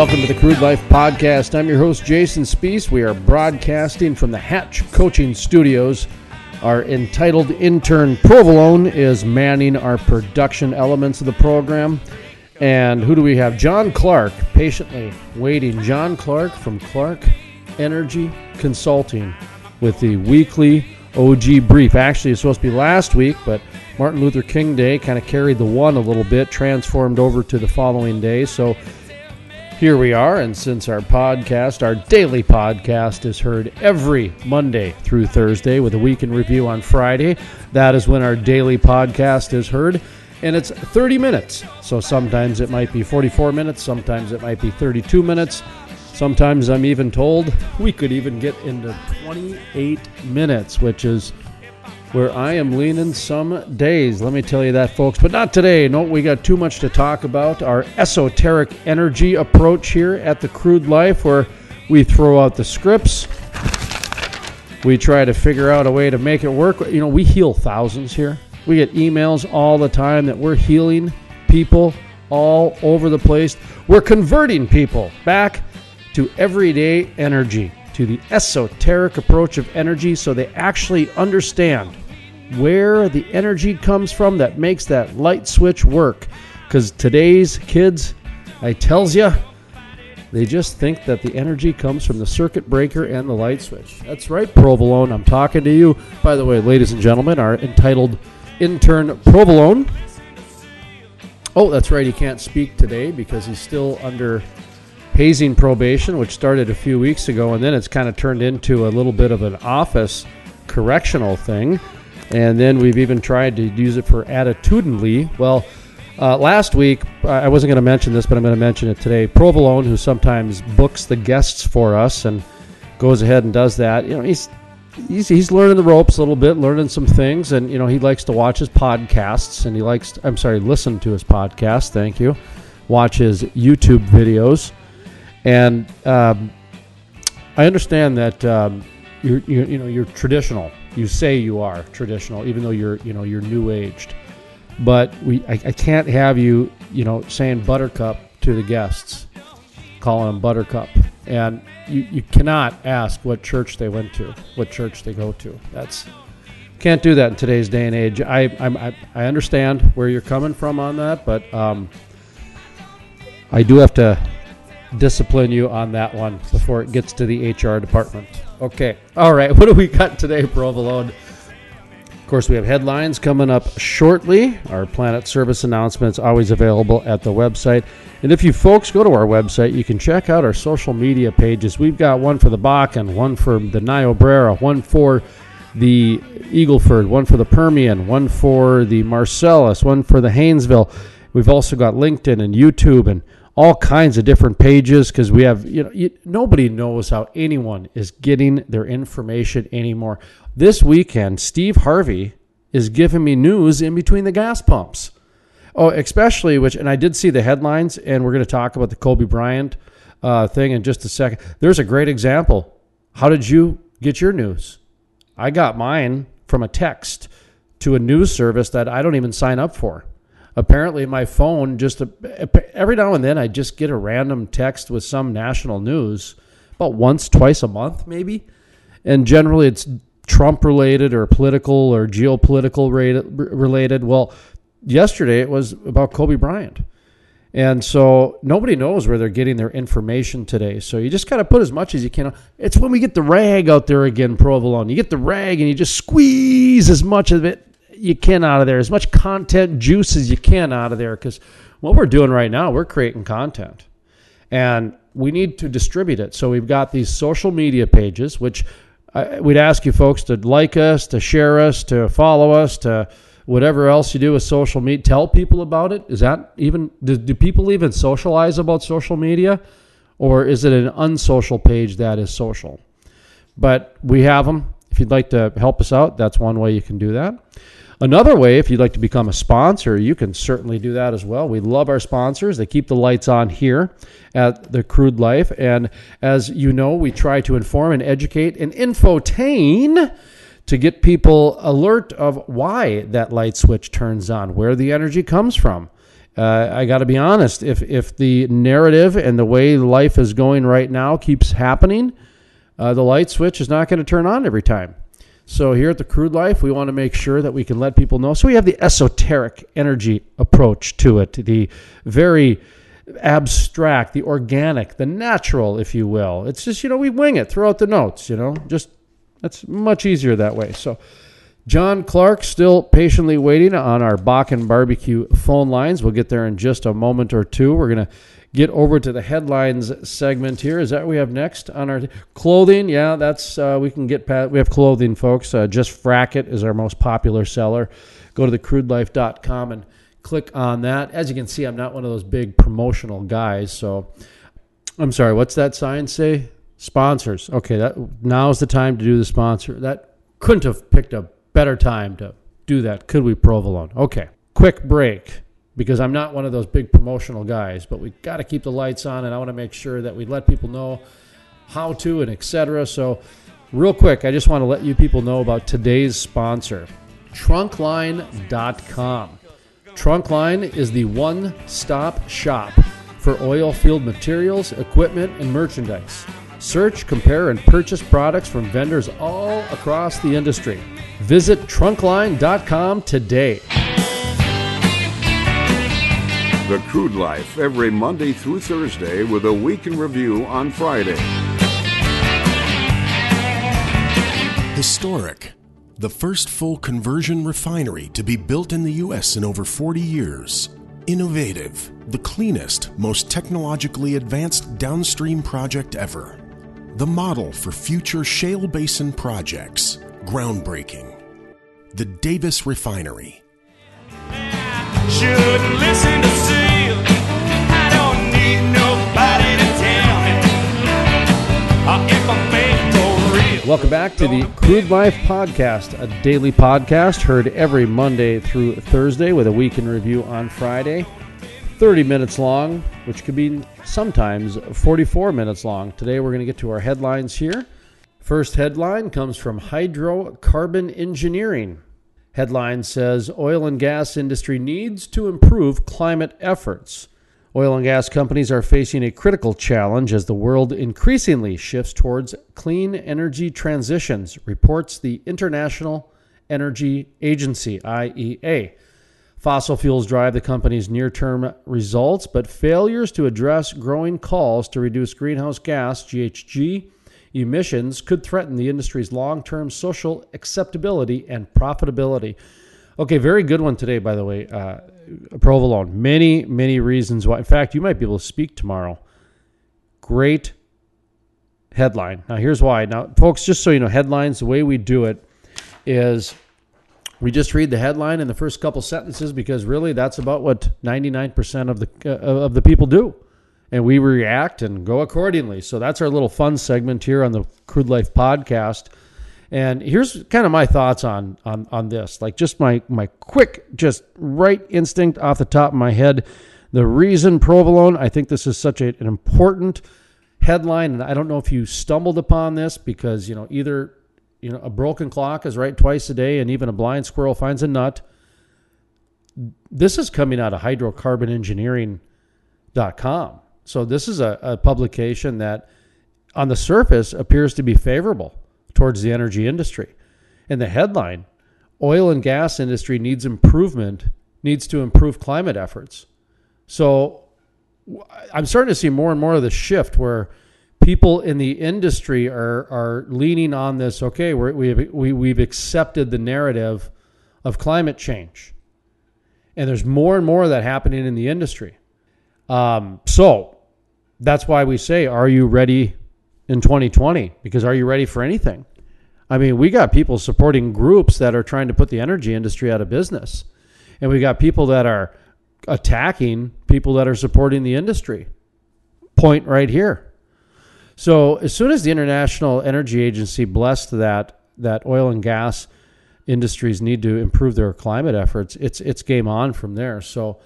Welcome to the Crude Life Podcast. I'm your host, Jason Spiess. We are broadcasting from the Hatch Coaching Studios. Our entitled intern Provolone is manning our production elements of the program. And who do we have? Jon Clark, patiently waiting. Jon Clark from Clark Energy Consulting with the weekly OG brief. Actually, it's supposed to be last week, but Martin Luther King Day kind of carried the one a little bit, transformed over to the following day. So here we are, and since our podcast, our daily podcast, is heard every Monday through Thursday with a week in review on Friday, that is when our daily podcast is heard. And it's 30 minutes. So sometimes it might be 44 minutes, sometimes it might be 32 minutes. Sometimes I'm even told we could even get into 28 minutes, which is where I am leaning some days. Let me tell you that, folks. But not today. No, we got too much to talk about. Our esoteric energy approach here at the Crude Life, where we throw out the scripts. We try to figure out a way to make it work. You know, we heal thousands here. We get emails all the time that we're healing people all over the place. We're converting people back to everyday energy, to the esoteric approach of energy, so they actually understand where the energy comes from that makes that light switch work. Because today's kids, I tells you, they just think that the energy comes from the circuit breaker and the light switch. That's right, Provolone. I'm talking to you. By the way, ladies and gentlemen, our entitled intern Provolone. Oh, that's right. He can't speak today because he's still under hazing probation, which started a few weeks ago, and then it's kind of turned into a little bit of an office correctional thing. And then we've even tried to use it for attitudinally. Well, uh, last week, I wasn't going to mention this, but I'm going to mention it today. Provolone, who sometimes books the guests for us and goes ahead and does that, you know, he's he's he's learning the ropes a little bit, learning some things, and you know, he likes to watch his podcasts, and he likes, I'm sorry, listen to his podcast. Thank you. Watch his YouTube videos, and um, I understand that um, you're, you you know you're traditional. You say you are traditional, even though you're you know you're new aged. But we I, I can't have you you know saying Buttercup to the guests, calling them Buttercup, and you, you cannot ask what church they went to, what church they go to. That's can't do that in today's day and age. I I I understand where you're coming from on that, but um, I do have to discipline you on that one before it gets to the HR department. Okay. All right. What do we got today, Provolone? Of course, we have headlines coming up shortly. Our Planet Service announcements always available at the website. And if you folks go to our website, you can check out our social media pages. We've got one for the Bakken, one for the Niobrara, one for the Eagleford, one for the Permian, one for the Marcellus, one for the Haynesville. We've also got LinkedIn and YouTube and all kinds of different pages because we have, you know, you, nobody knows how anyone is getting their information anymore. This weekend, Steve Harvey is giving me news in between the gas pumps. Oh, especially which, and I did see the headlines, and we're going to talk about the Kobe Bryant uh, thing in just a second. There's a great example. How did you get your news? I got mine from a text to a news service that I don't even sign up for. Apparently, my phone just every now and then I just get a random text with some national news about once, twice a month, maybe. And generally, it's Trump related or political or geopolitical related. Well, yesterday it was about Kobe Bryant. And so nobody knows where they're getting their information today. So you just got to put as much as you can. It's when we get the rag out there again, Provolone. You get the rag and you just squeeze as much of it you can out of there, as much content juice as you can out of there. Because what we're doing right now, we're creating content. And we need to distribute it. So we've got these social media pages, which I, we'd ask you folks to like us, to share us, to follow us, to whatever else you do with social media. Tell people about it. Is that even, do, do people even socialize about social media? Or is it an unsocial page that is social? but we have them. You'd like to help us out, that's one way you can do that. Another way, if you'd like to become a sponsor, you can certainly do that as well. We love our sponsors. They keep the lights on here at the Crude Life. And as you know, we try to inform and educate and infotain to get people alert of why that light switch turns on, where the energy comes from. Uh, I got to be honest, if, if the narrative and the way life is going right now keeps happening, uh, the light switch is not going to turn on every time. So here at the Crude Life, we want to make sure that we can let people know. So we have the esoteric energy approach to it, the very abstract, the organic, the natural, if you will. It's just, you know, we wing it throughout the notes, you know, just that's much easier that way. So Jon Clark still patiently waiting on our Bakken barbecue phone lines. We'll get there in just a moment or two. We're going to get over to the headlines segment here. Is that we have next on our clothing? Yeah, that's uh, we can get past. We have clothing, folks. Uh, just Frack It is our most popular seller. Go to thecrudelife.com and click on that. As you can see, I'm not one of those big promotional guys, so I'm sorry. What's that sign say? Sponsors. Okay, that now's the time to do the sponsor. That couldn't have picked a better time to do that, could we, Provolone? Okay, quick break because I'm not one of those big promotional guys, but we got to keep the lights on, and I want to make sure that we let people know how to and etc. So, real quick, I just want to let you people know about today's sponsor, Trunkline.com. Trunkline is the one-stop shop for oil field materials, equipment, and merchandise. Search, compare, and purchase products from vendors all across the industry. Visit trunkline.com today. The Crude Life, every Monday through Thursday, with a week in review on Friday. Historic. The first full conversion refinery to be built in the U.S. in over 40 years. Innovative. The cleanest, most technologically advanced downstream project ever. The model for future shale basin projects. Groundbreaking. The Davis Refinery. Shouldn't listen Welcome back to the Crude Life Podcast, a daily podcast heard every Monday through Thursday with a week in review on Friday. 30 minutes long, which could be sometimes 44 minutes long. Today we're going to get to our headlines here. First headline comes from Hydrocarbon Engineering. Headline says Oil and gas industry needs to improve climate efforts. Oil and gas companies are facing a critical challenge as the world increasingly shifts towards clean energy transitions, reports the International Energy Agency, IEA. Fossil fuels drive the company's near term results, but failures to address growing calls to reduce greenhouse gas, GHG, emissions could threaten the industry's long term social acceptability and profitability. Okay, very good one today, by the way. Uh, provolone. Many, many reasons why. In fact, you might be able to speak tomorrow. Great headline. Now, here's why. Now, folks, just so you know, headlines, the way we do it is we just read the headline in the first couple sentences because really that's about what 99% of the uh, of the people do and we react and go accordingly so that's our little fun segment here on the crude life podcast and here's kind of my thoughts on on on this. Like just my my quick just right instinct off the top of my head. The reason provolone i think this is such a, an important headline and i don't know if you stumbled upon this because you know either you know a broken clock is right twice a day and even a blind squirrel finds a nut. This is coming out of hydrocarbonengineering.com so this is a, a publication that on the surface appears to be favorable towards the energy industry and the headline oil and gas industry needs improvement needs to improve climate efforts so I'm starting to see more and more of the shift where people in the industry are are leaning on this. Okay, we're, we have, we we've accepted the narrative of climate change, and there's more and more of that happening in the industry. Um, so that's why we say, are you ready in 2020? Because are you ready for anything? I mean, we got people supporting groups that are trying to put the energy industry out of business, and we got people that are attacking people that are supporting the industry. Point right here. So as soon as the International Energy Agency blessed that that oil and gas industries need to improve their climate efforts, it's it's game on from there. So.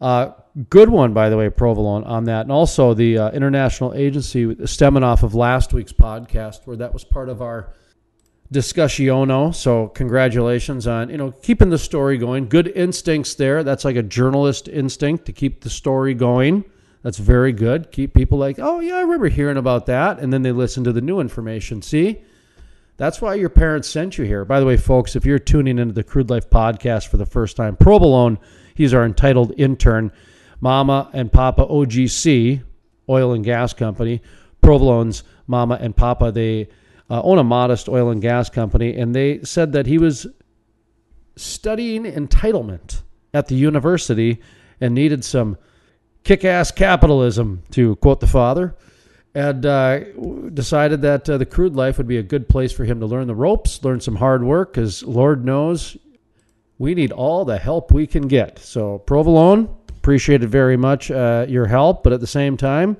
Uh, good one, by the way, Provolone, on that. And also the uh, International Agency, stemming off of last week's podcast, where that was part of our discussiono. So congratulations on, you know, keeping the story going. Good instincts there. That's like a journalist instinct to keep the story going. That's very good. Keep people like, oh, yeah, I remember hearing about that. And then they listen to the new information. See? That's why your parents sent you here. By the way, folks, if you're tuning into the Crude Life podcast for the first time, Provolone – He's our entitled intern. Mama and Papa OGC, oil and gas company. Provolone's mama and papa, they uh, own a modest oil and gas company, and they said that he was studying entitlement at the university and needed some kick ass capitalism, to quote the father, and uh, decided that uh, the crude life would be a good place for him to learn the ropes, learn some hard work, because Lord knows we need all the help we can get. So, Provolone, appreciate it very much, uh, your help, but at the same time,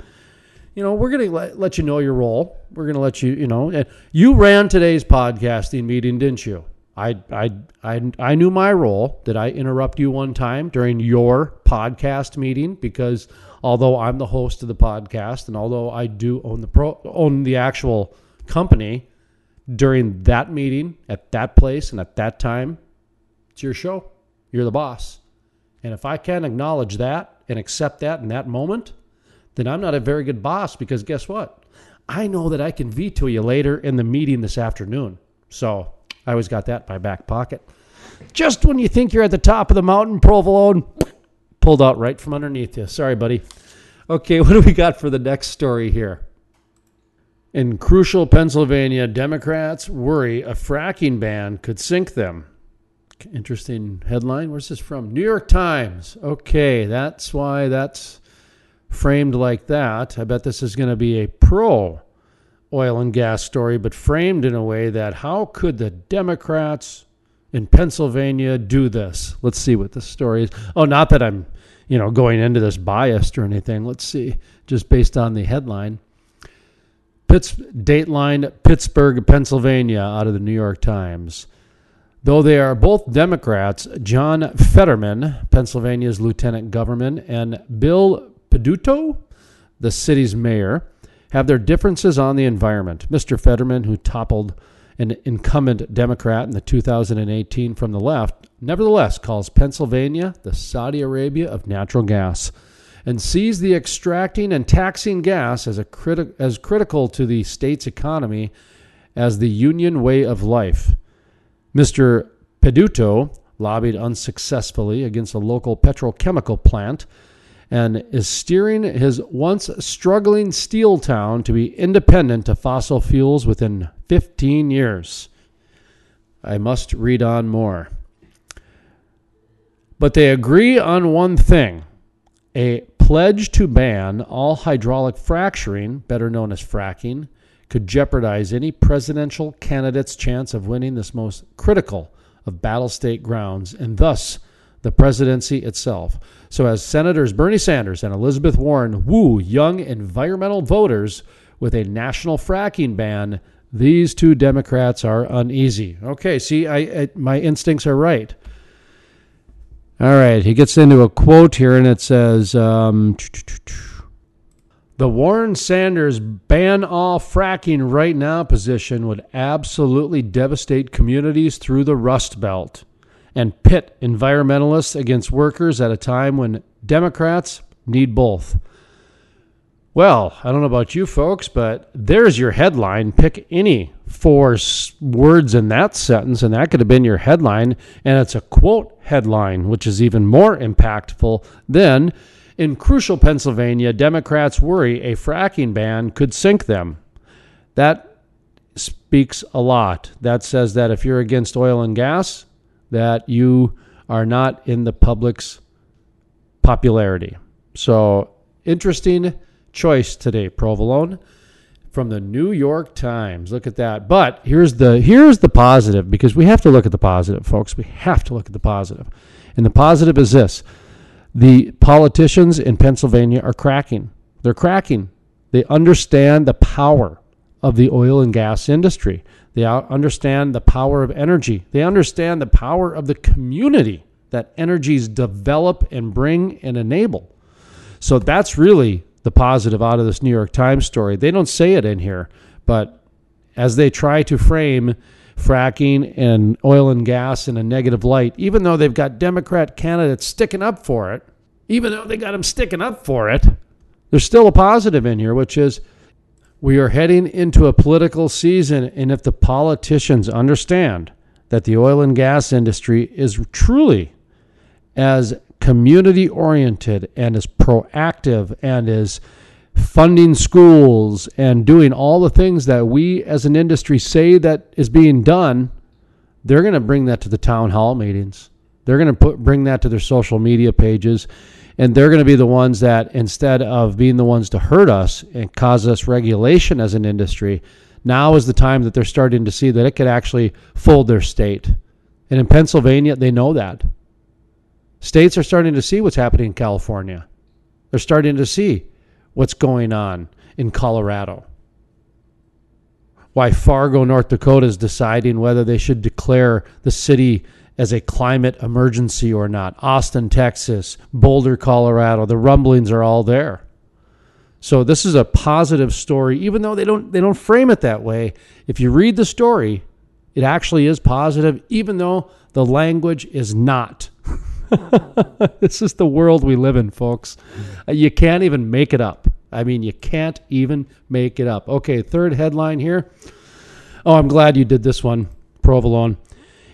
you know, we're going to let, let you know your role. We're going to let you, you know, you ran today's podcasting meeting, didn't you? I, I, I, I knew my role. Did I interrupt you one time during your podcast meeting? Because although I'm the host of the podcast and although I do own the pro, own the actual company during that meeting at that place and at that time, it's your show. You're the boss. And if I can't acknowledge that and accept that in that moment, then I'm not a very good boss because guess what? I know that I can veto you later in the meeting this afternoon. So I always got that in my back pocket. Just when you think you're at the top of the mountain, provolone pulled out right from underneath you. Sorry, buddy. Okay, what do we got for the next story here? In crucial Pennsylvania, Democrats worry a fracking ban could sink them. Interesting headline. Where's this from? New York Times. Okay, that's why that's framed like that. I bet this is going to be a pro oil and gas story, but framed in a way that how could the Democrats in Pennsylvania do this? Let's see what this story is. Oh, not that I'm, you know, going into this biased or anything. Let's see, just based on the headline. Pitts, Dateline, Pittsburgh, Pennsylvania, out of the New York Times. Though they are both Democrats, John Fetterman, Pennsylvania's lieutenant governor, and Bill Peduto, the city's mayor, have their differences on the environment. Mr. Fetterman, who toppled an incumbent Democrat in the 2018 from the left, nevertheless calls Pennsylvania the Saudi Arabia of natural gas and sees the extracting and taxing gas as, a criti- as critical to the state's economy as the union way of life. Mr. Peduto lobbied unsuccessfully against a local petrochemical plant and is steering his once struggling steel town to be independent of fossil fuels within 15 years. I must read on more. But they agree on one thing a pledge to ban all hydraulic fracturing, better known as fracking, could jeopardize any presidential candidate's chance of winning this most critical of battle state grounds and thus the presidency itself. So, as Senators Bernie Sanders and Elizabeth Warren woo young environmental voters with a national fracking ban, these two Democrats are uneasy. Okay, see, I, I my instincts are right. All right, he gets into a quote here, and it says. Um, the Warren Sanders ban all fracking right now position would absolutely devastate communities through the Rust Belt and pit environmentalists against workers at a time when Democrats need both. Well, I don't know about you folks, but there's your headline. Pick any four words in that sentence, and that could have been your headline. And it's a quote headline, which is even more impactful than in crucial Pennsylvania, Democrats worry a fracking ban could sink them. That speaks a lot. That says that if you're against oil and gas, that you are not in the public's popularity. So, interesting choice today, Provolone from the New York Times. Look at that. But here's the here's the positive because we have to look at the positive, folks. We have to look at the positive. And the positive is this. The politicians in Pennsylvania are cracking. They're cracking. They understand the power of the oil and gas industry. They understand the power of energy. They understand the power of the community that energies develop and bring and enable. So that's really the positive out of this New York Times story. They don't say it in here, but as they try to frame fracking and oil and gas in a negative light, even though they've got Democrat candidates sticking up for it, even though they got them sticking up for it, there's still a positive in here, which is we are heading into a political season, and if the politicians understand that the oil and gas industry is truly as community oriented and as proactive and as funding schools and doing all the things that we as an industry say that is being done, they're going to bring that to the town hall meetings. They're going to put bring that to their social media pages and they're going to be the ones that instead of being the ones to hurt us and cause us regulation as an industry, now is the time that they're starting to see that it could actually fold their state. And in Pennsylvania, they know that. States are starting to see what's happening in California. They're starting to see what's going on in Colorado. Why Fargo, North Dakota is deciding whether they should declare the city as a climate emergency or not. Austin, Texas, Boulder, Colorado, the rumblings are all there. So this is a positive story even though they don't they don't frame it that way. If you read the story, it actually is positive even though the language is not. this is the world we live in, folks. Uh, You can't even make it up. I mean, you can't even make it up. Okay, third headline here. Oh, I'm glad you did this one, Provolone.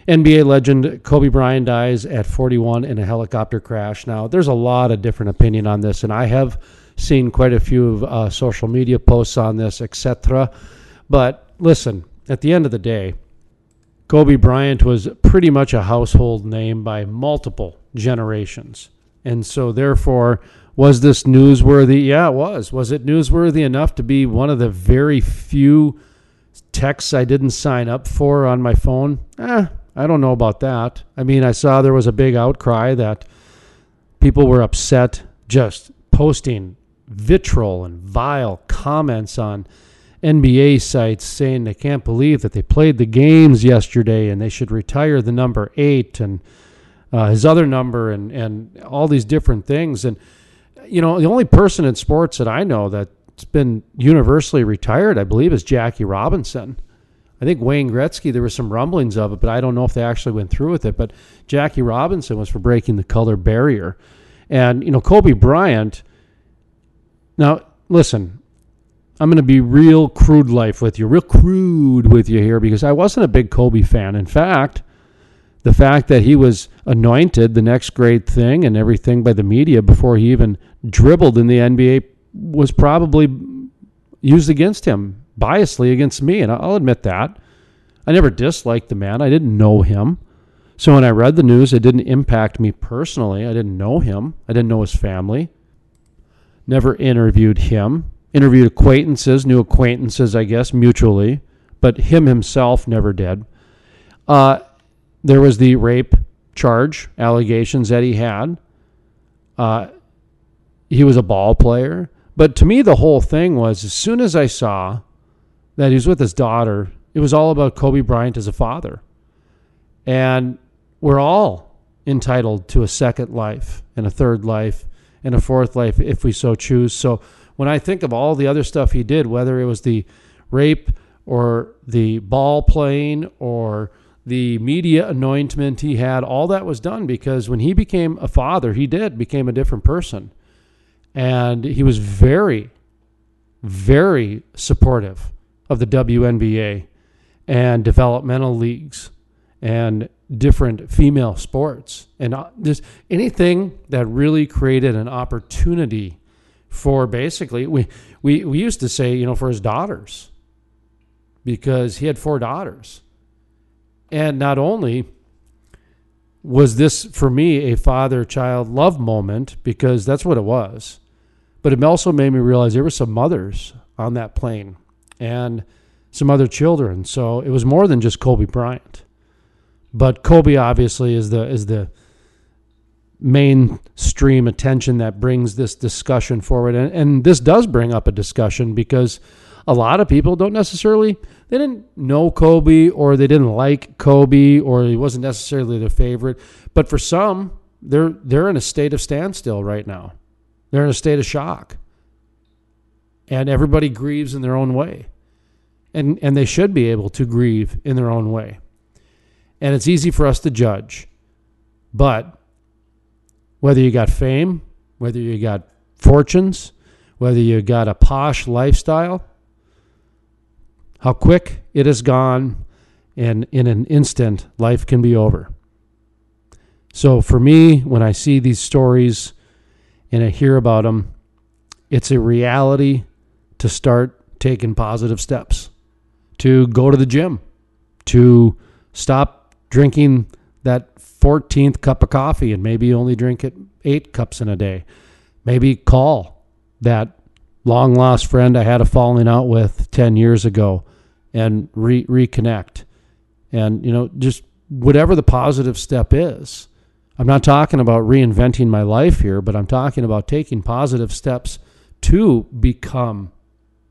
NBA legend Kobe Bryant dies at 41 in a helicopter crash. Now, there's a lot of different opinion on this, and I have seen quite a few uh, social media posts on this, etc. But listen, at the end of the day, Kobe Bryant was pretty much a household name by multiple generations. And so, therefore, was this newsworthy? Yeah, it was. Was it newsworthy enough to be one of the very few texts I didn't sign up for on my phone? Eh, I don't know about that. I mean, I saw there was a big outcry that people were upset just posting vitriol and vile comments on NBA sites saying they can't believe that they played the games yesterday and they should retire the number eight and uh, his other number and, and all these different things. And, you know, the only person in sports that I know that's been universally retired, I believe, is Jackie Robinson. I think Wayne Gretzky, there were some rumblings of it, but I don't know if they actually went through with it. But Jackie Robinson was for breaking the color barrier. And, you know, Kobe Bryant, now, listen, I'm going to be real crude life with you, real crude with you here because I wasn't a big Kobe fan. In fact, the fact that he was anointed the next great thing and everything by the media before he even dribbled in the NBA was probably used against him, biasly against me. And I'll admit that. I never disliked the man, I didn't know him. So when I read the news, it didn't impact me personally. I didn't know him, I didn't know his family. Never interviewed him. Interviewed acquaintances, new acquaintances, I guess, mutually, but him himself never did. Uh, there was the rape charge allegations that he had. Uh, he was a ball player. But to me, the whole thing was as soon as I saw that he was with his daughter, it was all about Kobe Bryant as a father. And we're all entitled to a second life and a third life and a fourth life if we so choose. So when I think of all the other stuff he did, whether it was the rape or the ball playing or the media anointment he had, all that was done because when he became a father, he did became a different person. And he was very, very supportive of the WNBA and developmental leagues and different female sports and uh, just anything that really created an opportunity for basically we, we we used to say you know for his daughters because he had four daughters. And not only was this for me a father child love moment because that's what it was but it also made me realize there were some mothers on that plane and some other children. So it was more than just Kobe Bryant. But Kobe obviously is the is the mainstream attention that brings this discussion forward. And, and this does bring up a discussion because a lot of people don't necessarily they didn't know Kobe or they didn't like Kobe or he wasn't necessarily their favorite. But for some, they're they're in a state of standstill right now. They're in a state of shock. And everybody grieves in their own way. And and they should be able to grieve in their own way. And it's easy for us to judge. But whether you got fame, whether you got fortunes, whether you got a posh lifestyle, how quick it is gone, and in an instant, life can be over. So for me, when I see these stories and I hear about them, it's a reality to start taking positive steps, to go to the gym, to stop drinking that 14th cup of coffee and maybe you only drink it eight cups in a day. Maybe call that long lost friend I had a falling out with 10 years ago and re- reconnect. And, you know, just whatever the positive step is. I'm not talking about reinventing my life here, but I'm talking about taking positive steps to become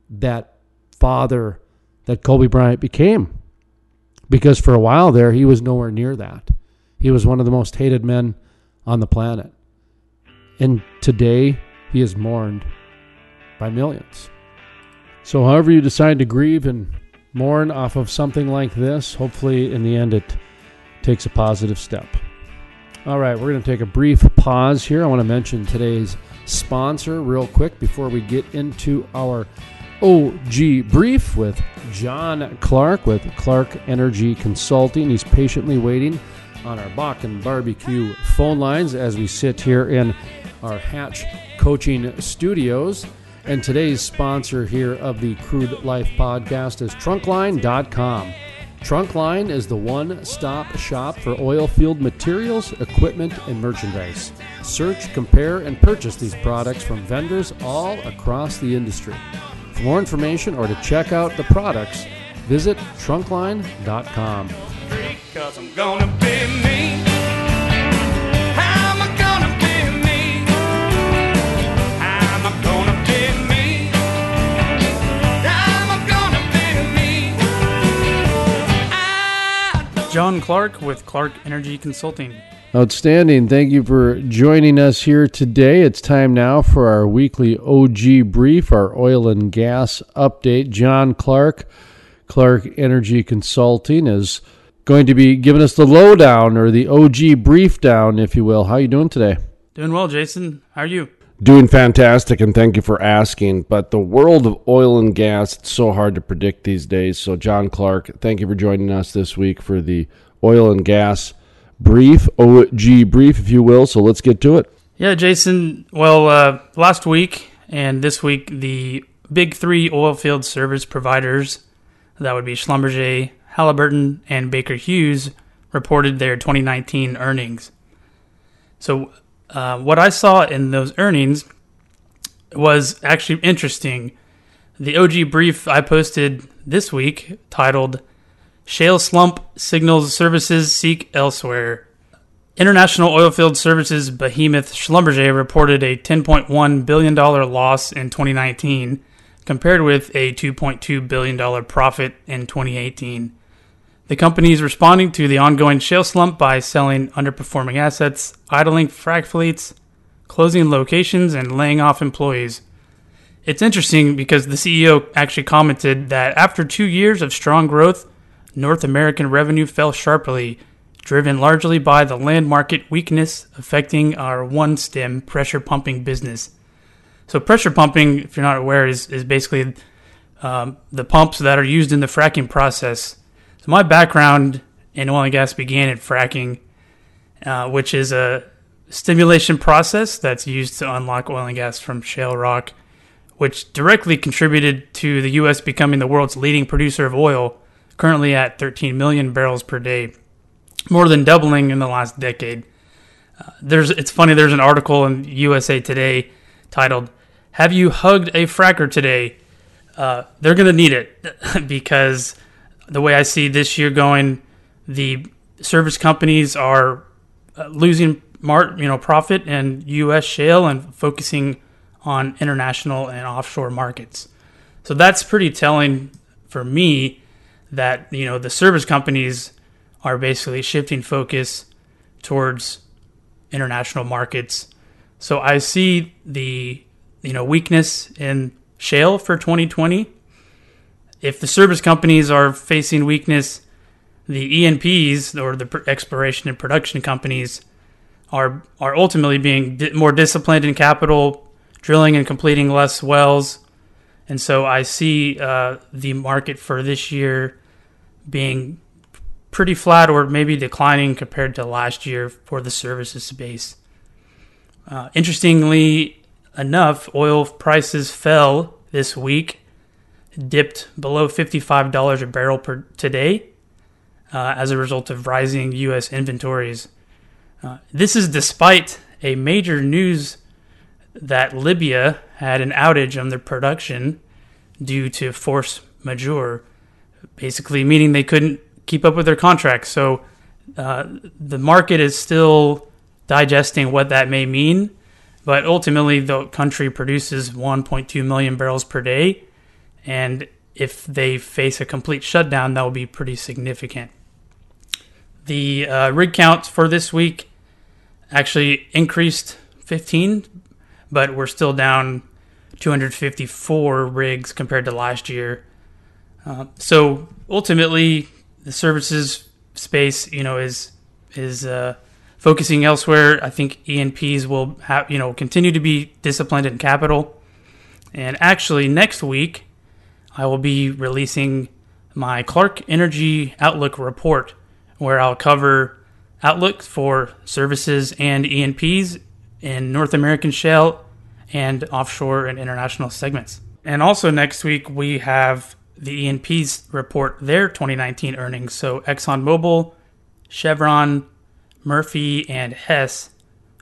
that father that Kobe Bryant became. Because for a while there, he was nowhere near that. He was one of the most hated men on the planet. And today, he is mourned by millions. So, however, you decide to grieve and mourn off of something like this, hopefully, in the end, it takes a positive step. All right, we're going to take a brief pause here. I want to mention today's sponsor real quick before we get into our OG brief with Jon Clark with Clark Energy Consulting. He's patiently waiting on our Bakken Barbecue phone lines as we sit here in our Hatch Coaching Studios. And today's sponsor here of the Crude Life podcast is Trunkline.com. Trunkline is the one stop shop for oil field materials, equipment, and merchandise. Search, compare, and purchase these products from vendors all across the industry. For more information or to check out the products, visit Trunkline.com. Cause I'm gonna be me. I'm gonna be me. I'm gonna be me. I'm gonna be me. Jon Clark with Clark Energy Consulting. Outstanding. Thank you for joining us here today. It's time now for our weekly OG brief, our oil and gas update. Jon Clark, Clark Energy Consulting, is going to be giving us the lowdown or the OG brief down, if you will. How are you doing today? Doing well, Jason. How are you? Doing fantastic, and thank you for asking. But the world of oil and gas, it's so hard to predict these days. So, Jon Clark, thank you for joining us this week for the oil and gas brief, OG brief, if you will. So, let's get to it. Yeah, Jason. Well, uh, last week and this week, the big three oil field service providers, that would be Schlumberger, Halliburton, and Baker Hughes, reported their 2019 earnings. So, uh, what I saw in those earnings was actually interesting. The OG brief I posted this week titled Shale Slump Signals Services Seek Elsewhere. International Oilfield Services behemoth Schlumberger reported a $10.1 billion loss in 2019, compared with a $2.2 billion profit in 2018. The company is responding to the ongoing shale slump by selling underperforming assets, idling frac fleets, closing locations, and laying off employees. It's interesting because the CEO actually commented that after two years of strong growth, North American revenue fell sharply, driven largely by the land market weakness affecting our OneStim pressure pumping business. So, pressure pumping, if you're not aware, is, is basically um, the pumps that are used in the fracking process. So, my background in oil and gas began in fracking, uh, which is a stimulation process that's used to unlock oil and gas from shale rock, which directly contributed to the U.S. becoming the world's leading producer of oil, currently at 13 million barrels per day, more than doubling in the last decade. Uh, there's, it's funny. There's an article in USA Today titled "Have you hugged a fracker today?" Uh, they're going to need it because the way I see this year going, the service companies are uh, losing mar- you know profit in U.S. shale and focusing on international and offshore markets. So that's pretty telling for me that you know the service companies are basically shifting focus towards international markets. So I see the you know weakness in shale for 2020. If the service companies are facing weakness, the E&Ps or the exploration and production companies are are ultimately being more disciplined in capital, drilling and completing less wells, and so I see uh, the market for this year being pretty flat or maybe declining compared to last year for the services space. Uh, interestingly enough, oil prices fell this week, dipped below $55 a barrel per today uh, as a result of rising U.S. inventories. Uh, this is despite a major news that Libya had an outage on their production due to force majeure, basically meaning they couldn't keep up with their contracts. So uh, the market is still digesting what that may mean, but ultimately the country produces 1.2 million barrels per day, and if they face a complete shutdown, that will be pretty significant. The uh, rig count for this week actually increased 15, but we're still down 254 rigs compared to last year. Uh, so ultimately, the services space, you know, is is uh, focusing elsewhere. I think E&Ps will have, you know, continue to be disciplined in capital. And actually, next week, I will be releasing my Clark Energy Outlook report, where I'll cover outlook for services and E&Ps in North American shale and offshore and international segments. And also next week we have the E&Ps report their 2019 earnings. So ExxonMobil, Chevron, Murphy, and Hess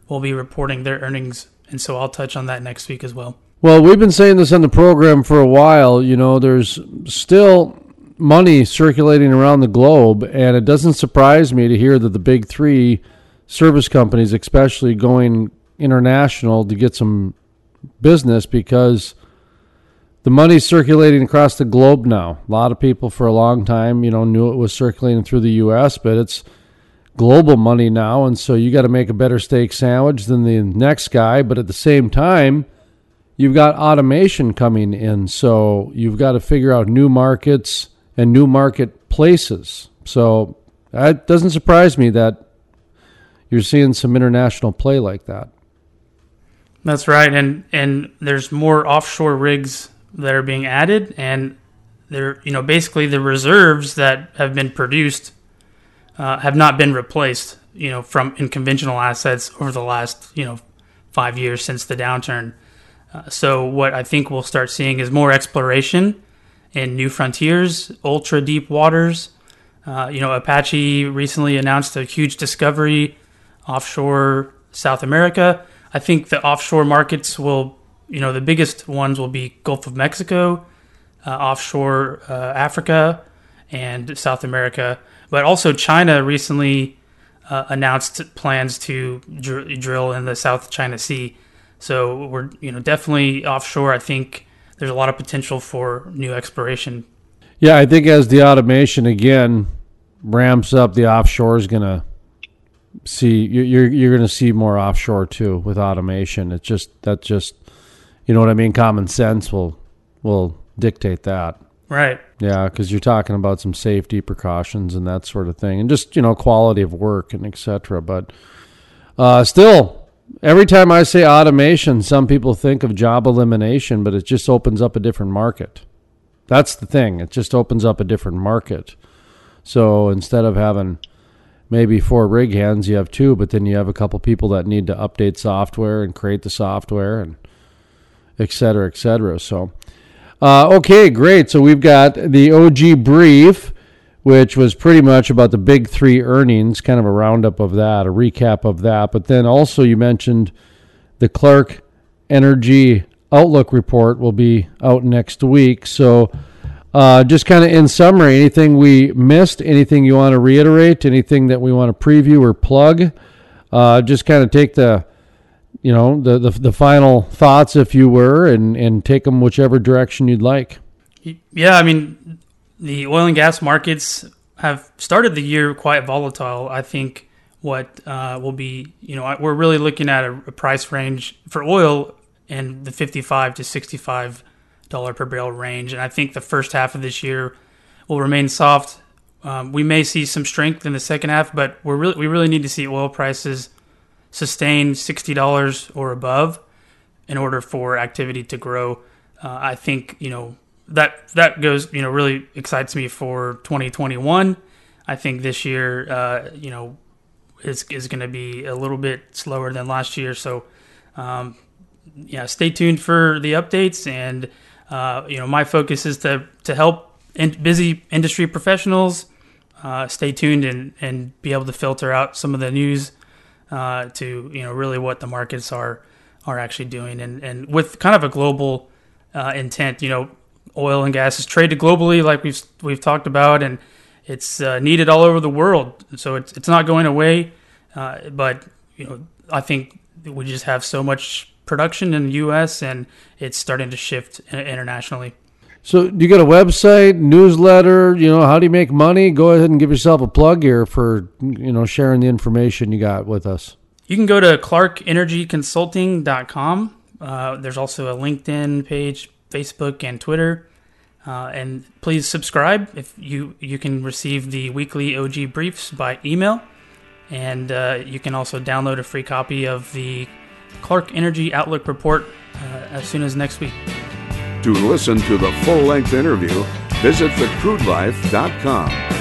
will be reporting their earnings, and so I'll touch on that next week as well. Well, we've been saying this on the program for a while. You know, there's still money circulating around the globe, and it doesn't surprise me to hear that the big three service companies, especially going international to get some business because the money's circulating across the globe now. A lot of people for a long time, you know, knew it was circulating through the U.S., but it's global money now, and so you got to make a better steak sandwich than the next guy. But at the same time, you've got automation coming in, so you've got to figure out new markets and new marketplaces. So it doesn't surprise me that you're seeing some international play like that. That's right, and and there's more offshore rigs that are being added, and they're you know basically the reserves that have been produced uh, have not been replaced. You know from in conventional assets over the last you know five years since the downturn. Uh, so what I think we'll start seeing is more exploration in new frontiers, ultra deep waters. Uh, you know, Apache recently announced a huge discovery offshore South America. I think the offshore markets will, you know, the biggest ones will be Gulf of Mexico, uh, offshore uh, Africa, and South America. But also China recently uh, announced plans to dr- drill in the South China Sea. So we're, you know, definitely offshore. I think there's a lot of potential for new exploration. Yeah, I think as the automation again ramps up, the offshore is going to see you- you're you're to see more offshore too with automation. It's just that just you know what I mean. Common sense will will dictate that. Right. Yeah, because you're talking about some safety precautions and that sort of thing, and just you know quality of work and etc. But uh, still, every time I say automation, some people think of job elimination, but it just opens up a different market. That's the thing; it just opens up a different market. So instead of having maybe four rig hands, you have two, but then you have a couple people that need to update software and create the software and et cetera, et cetera. So. Uh, okay, great. So we've got the OG brief, which was pretty much about the big three earnings, kind of a roundup of that, a recap of that. But then also you mentioned the Clark Energy Outlook report will be out next week. So uh, just kind of in summary, anything we missed, anything you want to reiterate, anything that we want to preview or plug uh, just kind of take the, you know, the, the the final thoughts, if you were, and and take them whichever direction you'd like. Yeah, I mean, the oil and gas markets have started the year quite volatile. I think what uh, will be, you know, we're really looking at a, a price range for oil in the 55 to 65 dollar per barrel range, and I think the first half of this year will remain soft. Um, we may see some strength in the second half, but we're really we really need to see oil prices sustain sixty dollars or above in order for activity to grow. Uh, I think you know that that goes you know really excites me for 2021. I think this year uh, you know is is going to be a little bit slower than last year. So um, yeah, stay tuned for the updates. And uh, you know my focus is to to help in, busy industry professionals uh, stay tuned and and be able to filter out some of the news uh, to you know really what the markets are are actually doing and and with kind of a global uh, intent. You know, oil and gas is traded globally, like we've we've talked about, and it's uh, needed all over the world. So it's it's not going away. Uh, but you know, I think we just have so much production in the U.S. and it's starting to shift internationally. So, you got a website, newsletter? You know, how do you make money? Go ahead and give yourself a plug here for you know sharing the information you got with us. You can go to clarkenergyconsulting.com. Uh, there's also a LinkedIn page, Facebook, and Twitter. Uh, and please subscribe if you you can receive the weekly OG briefs by email, and uh, you can also download a free copy of the Clark Energy Outlook report uh, as soon as next week. To listen to the full length interview, visit thecrudelife.com.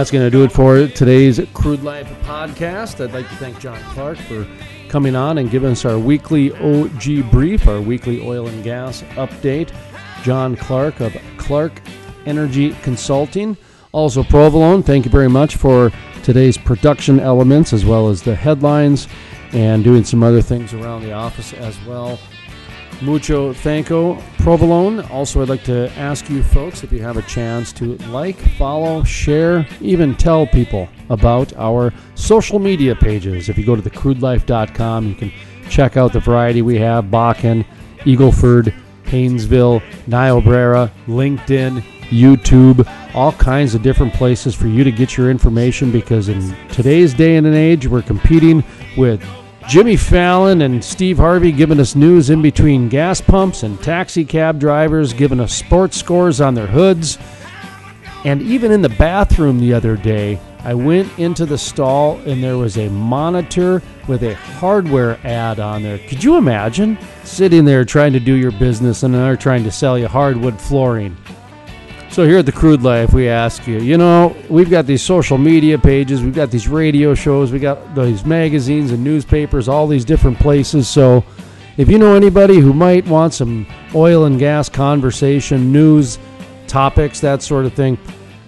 That's going to do it for today's Crude Life podcast. I'd like to thank Jon Clark for coming on and giving us our weekly OG brief, our weekly oil and gas update. Jon Clark of Clark Energy Consulting. Also, Provolone, thank you very much for today's production elements as well as the headlines and doing some other things around the office as well. Mucho thanko, Provolone. Also, I'd like to ask you folks if you have a chance to like, follow, share, even tell people about our social media pages. If you go to thecrudelife.com, you can check out the variety we have Bakken, Eagleford, Haynesville, Niobrara, LinkedIn, YouTube, all kinds of different places for you to get your information because in today's day and age, we're competing with Jimmy Fallon and Steve Harvey giving us news in between gas pumps and taxi cab drivers giving us sports scores on their hoods. And even in the bathroom the other day, I went into the stall and there was a monitor with a hardware ad on there. Could you imagine sitting there trying to do your business and they're trying to sell you hardwood flooring? So here at the Crude Life, we ask you, you know, we've got these social media pages, we've got these radio shows, we got these magazines and newspapers, all these different places. So if you know anybody who might want some oil and gas conversation, news, topics, that sort of thing,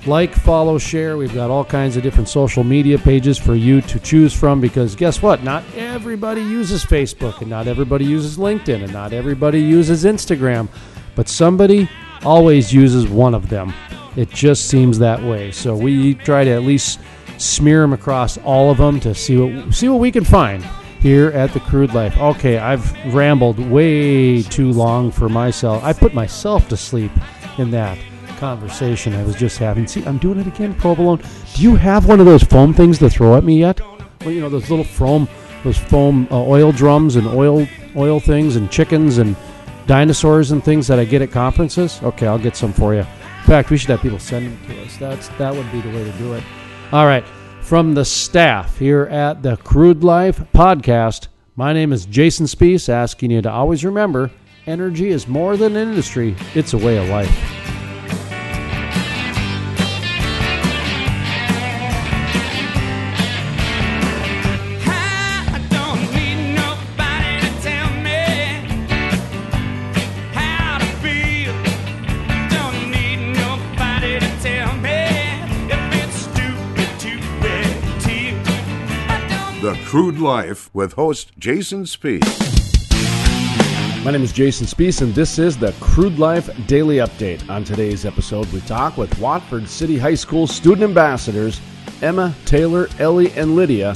like, follow, share. We've got all kinds of different social media pages for you to choose from because guess what? Not everybody uses Facebook and not everybody uses LinkedIn and not everybody uses Instagram, but somebody always uses one of them. It just seems that way. So we try to at least smear them across all of them to see what see what we can find. here at the Crude Life. Okay, I've rambled way too long for myself. I put myself to sleep in that conversation I was just having. See, I'm doing it again, provolone. Do you have one of those foam things to throw at me yet? Well, you know those little foam, those foam uh, oil drums and oil oil things and chickens and dinosaurs and things that I get at conferences. Okay, I'll get some for you. In fact, we should have people send them to us. That's that would be the way to do it. All right, from the staff here at the Crude Life podcast. My name is Jason Spiess, asking you to always remember energy is more than an industry, it's a way of life. Crude Life with host Jason Speed. My name is Jason Spiess, and this is the Crude Life Daily Update. On today's episode, we talk with Watford City High School student ambassadors Emma, Taylor, Ellie, and Lydia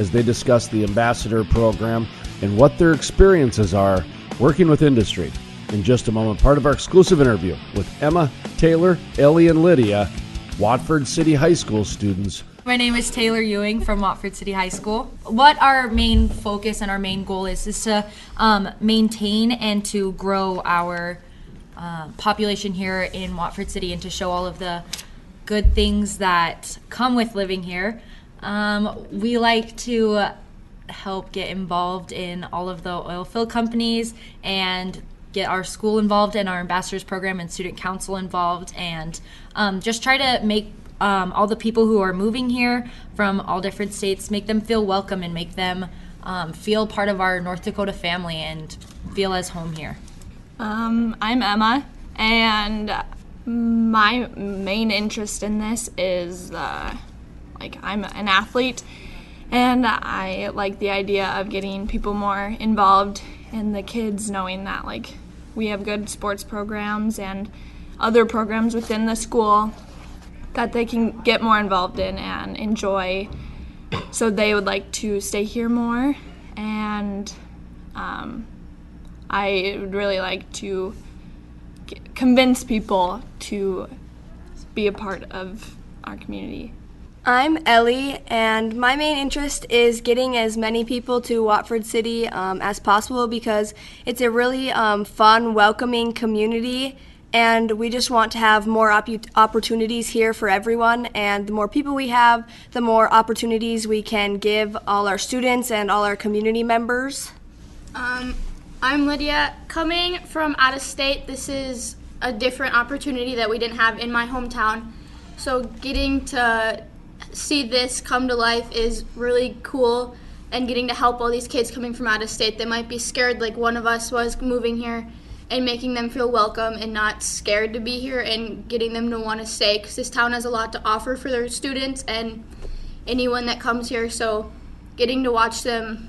as they discuss the ambassador program and what their experiences are working with industry. In just a moment, part of our exclusive interview with Emma, Taylor, Ellie, and Lydia, Watford City High School students My name is Taylor Ewing from Watford City High School. What our main focus and our main goal is is to um, maintain and to grow our uh, population here in Watford City and to show all of the good things that come with living here. Um, we like to help get involved in all of the oil field companies and get our school involved in our ambassadors program and student council involved and um, just try to make um, all the people who are moving here from all different states make them feel welcome and make them um, feel part of our north dakota family and feel as home here. Um, I'm Emma, and my main interest in this is uh, like I'm an athlete, and I like the idea of getting people more involved and the kids knowing that like we have good sports programs and other programs within the school that they can get more involved in and enjoy. So they would like to stay here more, and um, I would really like to convince people to be a part of our community. I'm Ellie, and my main interest is getting as many people to Watford City um, as possible because it's a really um, fun, welcoming community, and we just want to have more op- opportunities here for everyone. And the more people we have, the more opportunities we can give all our students and all our community members. Um, I'm Lydia. Coming from out of state, this is a different opportunity that we didn't have in my hometown. So getting to see this come to life is really cool and getting to help all these kids coming from out of state that might be scared like one of us was moving here and making them feel welcome and not scared to be here and getting them to want to stay because this town has a lot to offer for their students and anyone that comes here so getting to watch them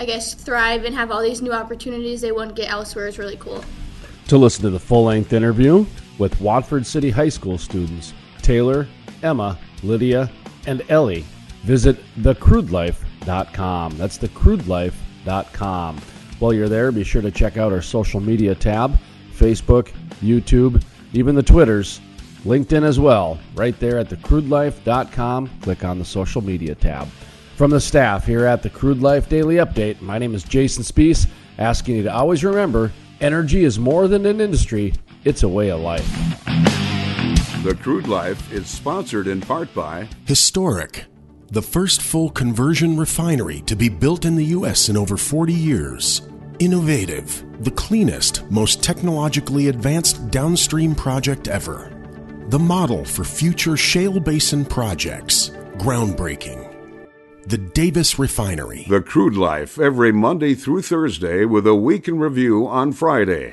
I guess, thrive and have all these new opportunities they wouldn't get elsewhere is really cool. To listen to the full length interview with Watford City High School students Taylor, Emma, Lydia, and Ellie, visit thecrudelife.com. That's thecrudelife.com. While you're there, be sure to check out our social media tab Facebook, YouTube, even the Twitters, LinkedIn as well. Right there at thecrudelife.com. Click on the social media tab. From the staff here at the Crude Life Daily Update, my name is Jason Spiess, asking you to always remember energy is more than an industry, it's a way of life. The Crude Life is sponsored in part by Historic, the first full conversion refinery to be built in the U.S. in over 40 years. Innovative, the cleanest, most technologically advanced downstream project ever. The model for future shale basin projects. Groundbreaking. The Davis Refinery. The Crude Life every Monday through Thursday with a week in review on Friday.